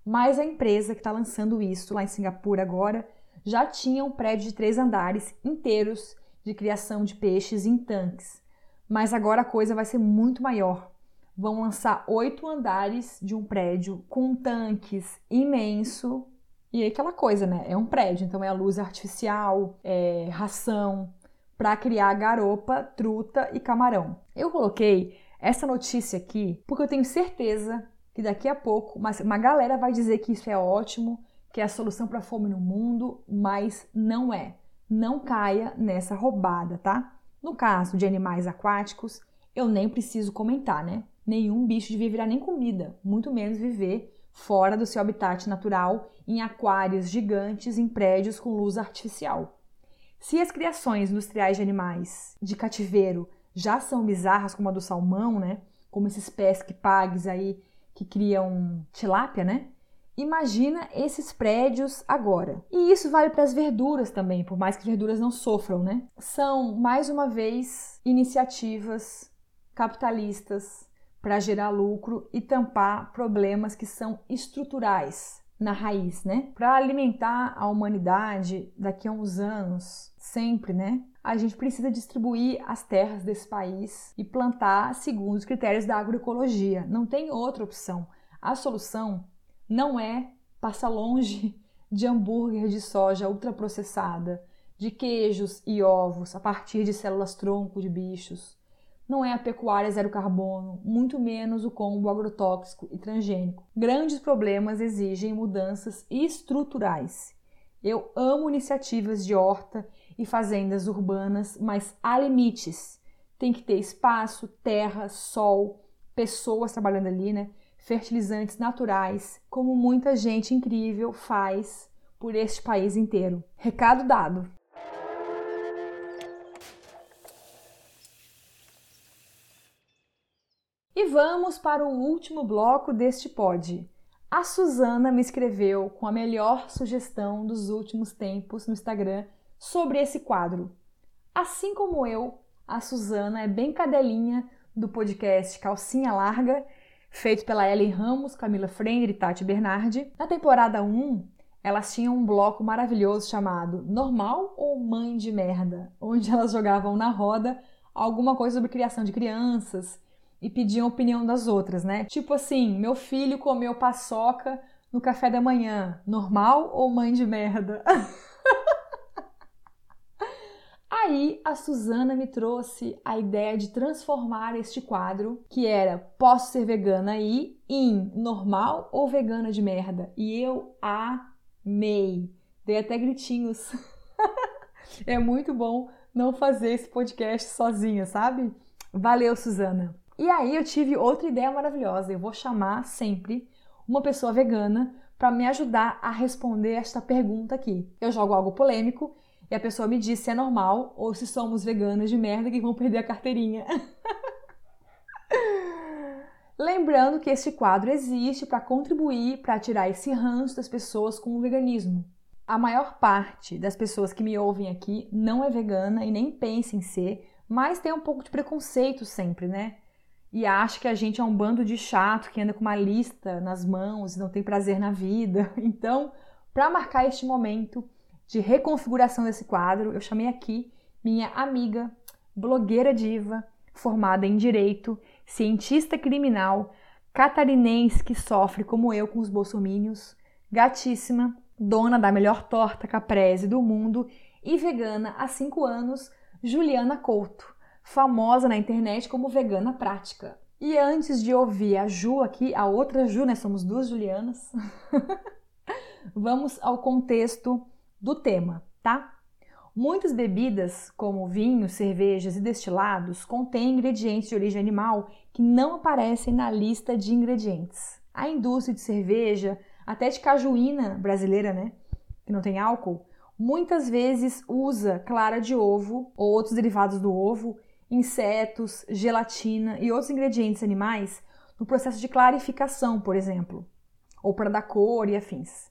Speaker 1: mas a empresa que está lançando isso lá em Singapura agora já tinha um prédio de três andares inteiros de criação de peixes em tanques mas agora a coisa vai ser muito maior. Vão lançar oito andares de um prédio com tanques imenso. E aquela coisa, né? É um prédio, então é a luz artificial, é ração, para criar garopa, truta e camarão. Eu coloquei essa notícia aqui porque eu tenho certeza que daqui a pouco uma galera vai dizer que isso é ótimo, que é a solução para a fome no mundo, mas não é. Não caia nessa roubada, tá? No caso de animais aquáticos, eu nem preciso comentar, né? Nenhum bicho devia virar nem comida, muito menos viver fora do seu habitat natural, em aquários gigantes, em prédios com luz artificial. Se as criações industriais de animais de cativeiro já são bizarras, como a do salmão, né? Como esses pesque pagues aí que criam tilápia, né? Imagina esses prédios agora. E isso vale para as verduras também, por mais que as verduras não sofram, né? São, mais uma vez, iniciativas capitalistas para gerar lucro e tampar problemas que são estruturais na raiz, né? Para alimentar a humanidade daqui a uns anos, sempre, né? A gente precisa distribuir as terras desse país e plantar segundo os critérios da agroecologia. Não tem outra opção. A solução não é passar longe de hambúrguer de soja ultraprocessada, de queijos e ovos a partir de células tronco de bichos. Não é a pecuária zero carbono, muito menos o combo agrotóxico e transgênico. Grandes problemas exigem mudanças estruturais. Eu amo iniciativas de horta e fazendas urbanas, mas há limites. Tem que ter espaço, terra, sol, pessoas trabalhando ali, né? Fertilizantes naturais, como muita gente incrível faz por este país inteiro. Recado dado. E vamos para o último bloco deste pod. A Suzana me escreveu com a melhor sugestão dos últimos tempos no Instagram sobre esse quadro. Assim como eu, a Suzana é bem cadelinha do podcast Calcinha Larga feito pela Ellen Ramos, Camila Frender e Tati Bernardi. Na temporada 1, elas tinham um bloco maravilhoso chamado Normal ou Mãe de Merda, onde elas jogavam na roda alguma coisa sobre criação de crianças e pediam a opinião das outras, né? Tipo assim, meu filho comeu paçoca no café da manhã, normal ou mãe de merda? Aí a Suzana me trouxe a ideia de transformar este quadro, que era Posso ser vegana aí, em normal ou vegana de merda. E eu amei. Dei até gritinhos. é muito bom não fazer esse podcast sozinha, sabe? Valeu, Suzana. E aí eu tive outra ideia maravilhosa. Eu vou chamar sempre uma pessoa vegana para me ajudar a responder esta pergunta aqui. Eu jogo algo polêmico e a pessoa me diz se é normal ou se somos veganas de merda que vão perder a carteirinha. Lembrando que este quadro existe para contribuir para tirar esse ranço das pessoas com o veganismo. A maior parte das pessoas que me ouvem aqui não é vegana e nem pensa em ser, mas tem um pouco de preconceito sempre, né? E acha que a gente é um bando de chato que anda com uma lista nas mãos e não tem prazer na vida. Então, para marcar este momento, de reconfiguração desse quadro, eu chamei aqui minha amiga, blogueira diva, formada em direito, cientista criminal, catarinense que sofre como eu com os bolsomínios, gatíssima, dona da melhor torta caprese do mundo e vegana há cinco anos, Juliana Couto, famosa na internet como vegana prática. E antes de ouvir a Ju aqui, a outra Ju, né? Somos duas Julianas. vamos ao contexto do tema, tá? Muitas bebidas, como vinhos, cervejas e destilados, contêm ingredientes de origem animal que não aparecem na lista de ingredientes. A indústria de cerveja, até de cajuína brasileira, né, que não tem álcool, muitas vezes usa clara de ovo ou outros derivados do ovo, insetos, gelatina e outros ingredientes animais no processo de clarificação, por exemplo, ou para dar cor e afins.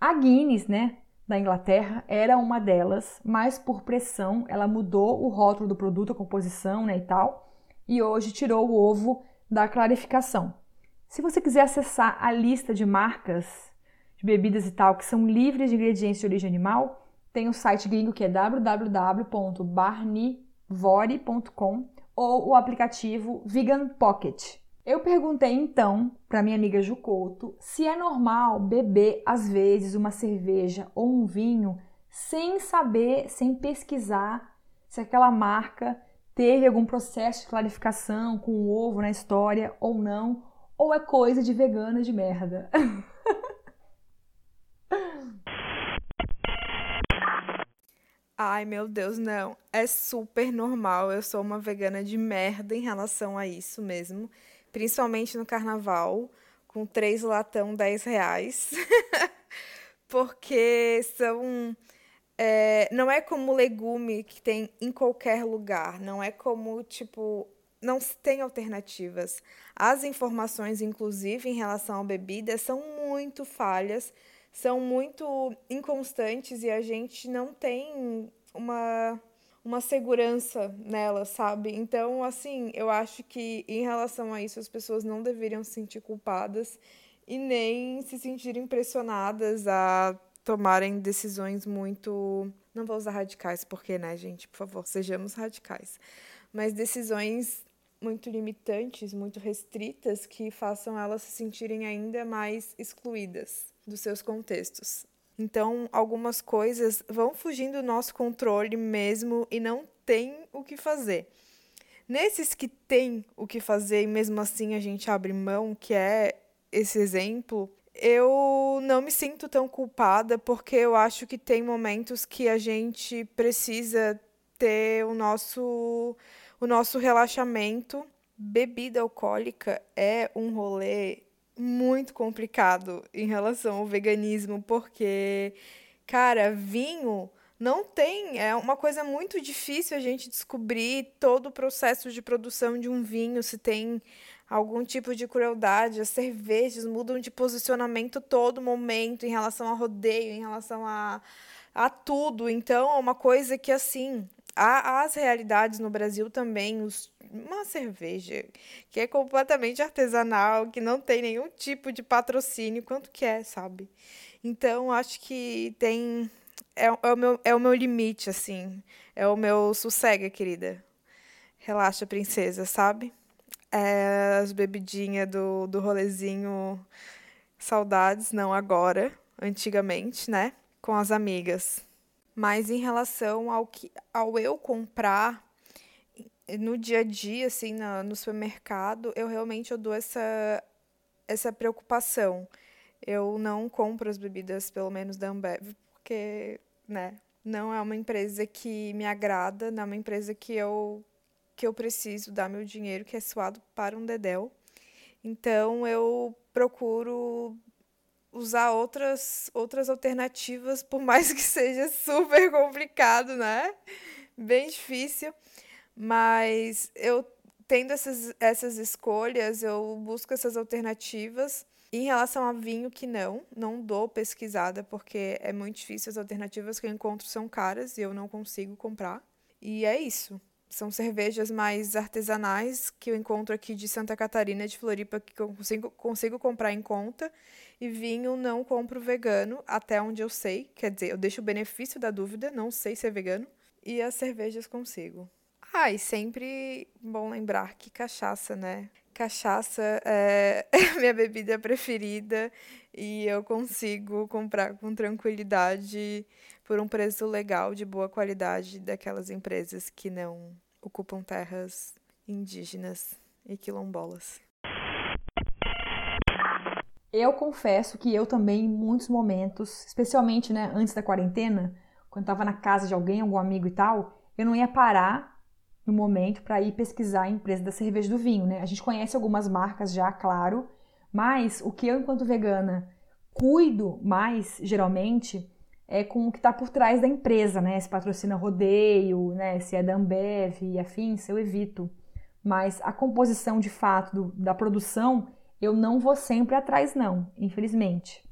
Speaker 1: A Guinness, né, da Inglaterra era uma delas, mas por pressão ela mudou o rótulo do produto, a composição né, e tal, e hoje tirou o ovo da clarificação. Se você quiser acessar a lista de marcas de bebidas e tal que são livres de ingredientes de origem animal, tem o site gringo que é www.barnivore.com ou o aplicativo Vegan Pocket. Eu perguntei então para minha amiga Jucoto se é normal beber às vezes uma cerveja ou um vinho sem saber, sem pesquisar se aquela marca teve algum processo de clarificação com o ovo na história ou não, ou é coisa de vegana de merda.
Speaker 8: Ai, meu Deus, não. É super normal. Eu sou uma vegana de merda em relação a isso mesmo. Principalmente no carnaval, com três latão, 10 reais. Porque são. É, não é como legume que tem em qualquer lugar. Não é como, tipo. Não se tem alternativas. As informações, inclusive, em relação à bebida, são muito falhas são muito inconstantes e a gente não tem uma, uma segurança nela, sabe? Então, assim, eu acho que em relação a isso as pessoas não deveriam se sentir culpadas e nem se sentirem pressionadas a tomarem decisões muito. Não vou usar radicais, porque, né, gente? Por favor, sejamos radicais. Mas decisões muito limitantes, muito restritas, que façam elas se sentirem ainda mais excluídas dos seus contextos. Então, algumas coisas vão fugindo do nosso controle mesmo e não tem o que fazer. Nesses que tem o que fazer e mesmo assim a gente abre mão, que é esse exemplo, eu não me sinto tão culpada porque eu acho que tem momentos que a gente precisa ter o nosso o nosso relaxamento. Bebida alcoólica é um rolê muito complicado em relação ao veganismo, porque, cara, vinho não tem. É uma coisa muito difícil a gente descobrir todo o processo de produção de um vinho, se tem algum tipo de crueldade. As cervejas mudam de posicionamento todo momento em relação a rodeio, em relação a, a tudo. Então, é uma coisa que, assim, há as realidades no Brasil também, os, uma cerveja que é completamente artesanal, que não tem nenhum tipo de patrocínio, quanto que é, sabe? Então, acho que tem. É, é, o meu, é o meu limite, assim. É o meu sossega, querida. Relaxa, princesa, sabe? É as bebidinhas do, do rolezinho. Saudades, não agora, antigamente, né? Com as amigas. Mas em relação ao, que, ao eu comprar no dia a dia, assim, na, no supermercado, eu realmente eu dou essa, essa preocupação. Eu não compro as bebidas, pelo menos da Ambev, porque, né, não é uma empresa que me agrada, não é uma empresa que eu, que eu preciso dar meu dinheiro, que é suado para um dedéu. Então, eu procuro usar outras, outras alternativas, por mais que seja super complicado, né? Bem difícil. Mas eu tendo essas, essas escolhas, eu busco essas alternativas. Em relação a vinho, que não, não dou pesquisada, porque é muito difícil. As alternativas que eu encontro são caras e eu não consigo comprar. E é isso. São cervejas mais artesanais que eu encontro aqui de Santa Catarina, de Floripa, que eu consigo, consigo comprar em conta. E vinho não compro vegano, até onde eu sei. Quer dizer, eu deixo o benefício da dúvida, não sei se é vegano. E as cervejas consigo. Ah, e sempre bom lembrar que cachaça, né? Cachaça é minha bebida preferida e eu consigo comprar com tranquilidade por um preço legal, de boa qualidade, daquelas empresas que não ocupam terras indígenas e quilombolas.
Speaker 1: Eu confesso que eu também, em muitos momentos, especialmente né, antes da quarentena, quando estava na casa de alguém, algum amigo e tal, eu não ia parar no momento para ir pesquisar a empresa da cerveja do vinho. Né? A gente conhece algumas marcas já, claro, mas o que eu, enquanto vegana, cuido mais, geralmente, é com o que está por trás da empresa, né? Se patrocina rodeio, né? Se é da Ambev e afins, eu evito. Mas a composição de fato do, da produção eu não vou sempre atrás, não, infelizmente.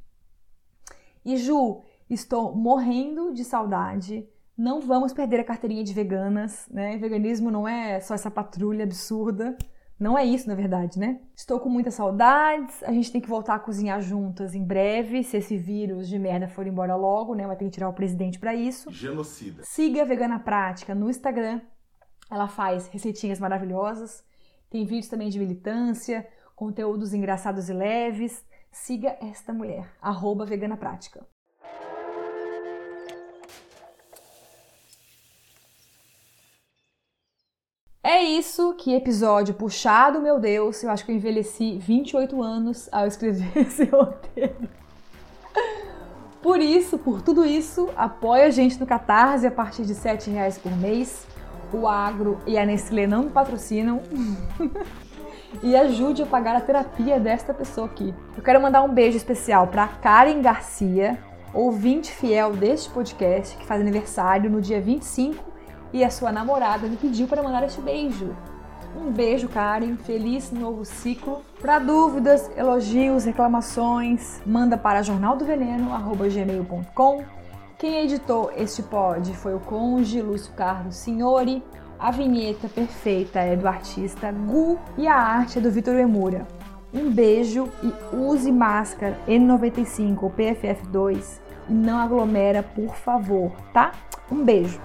Speaker 1: E Ju, estou morrendo de saudade. Não vamos perder a carteirinha de veganas, né? Veganismo não é só essa patrulha absurda. Não é isso, na verdade, né? Estou com muitas saudades. A gente tem que voltar a cozinhar juntas em breve, se esse vírus de merda for embora logo, né? Vai ter que tirar o presidente para isso.
Speaker 5: Genocida.
Speaker 1: Siga a Vegana Prática no Instagram. Ela faz receitinhas maravilhosas. Tem vídeos também de militância, conteúdos engraçados e leves. Siga esta mulher, arroba Vegana Prática. É isso, que episódio puxado, meu Deus. Eu acho que eu envelheci 28 anos ao escrever esse roteiro. Por isso, por tudo isso, apoia a gente no Catarse a partir de R$ reais por mês. O Agro e a Nestlé não me patrocinam. e ajude a pagar a terapia desta pessoa aqui. Eu quero mandar um beijo especial para Karen Garcia, ouvinte fiel deste podcast, que faz aniversário no dia 25 e a sua namorada me pediu para mandar este beijo. Um beijo, Karen. Feliz novo ciclo. Para dúvidas, elogios, reclamações, manda para jornaldoveneno@gmail.com. Quem editou este pod foi o conge Lúcio Carlos Signori. A vinheta perfeita é do artista Gu e a arte é do Vitor Emura. Um beijo e use máscara N95 ou PFF2 e não aglomera, por favor, tá? Um beijo.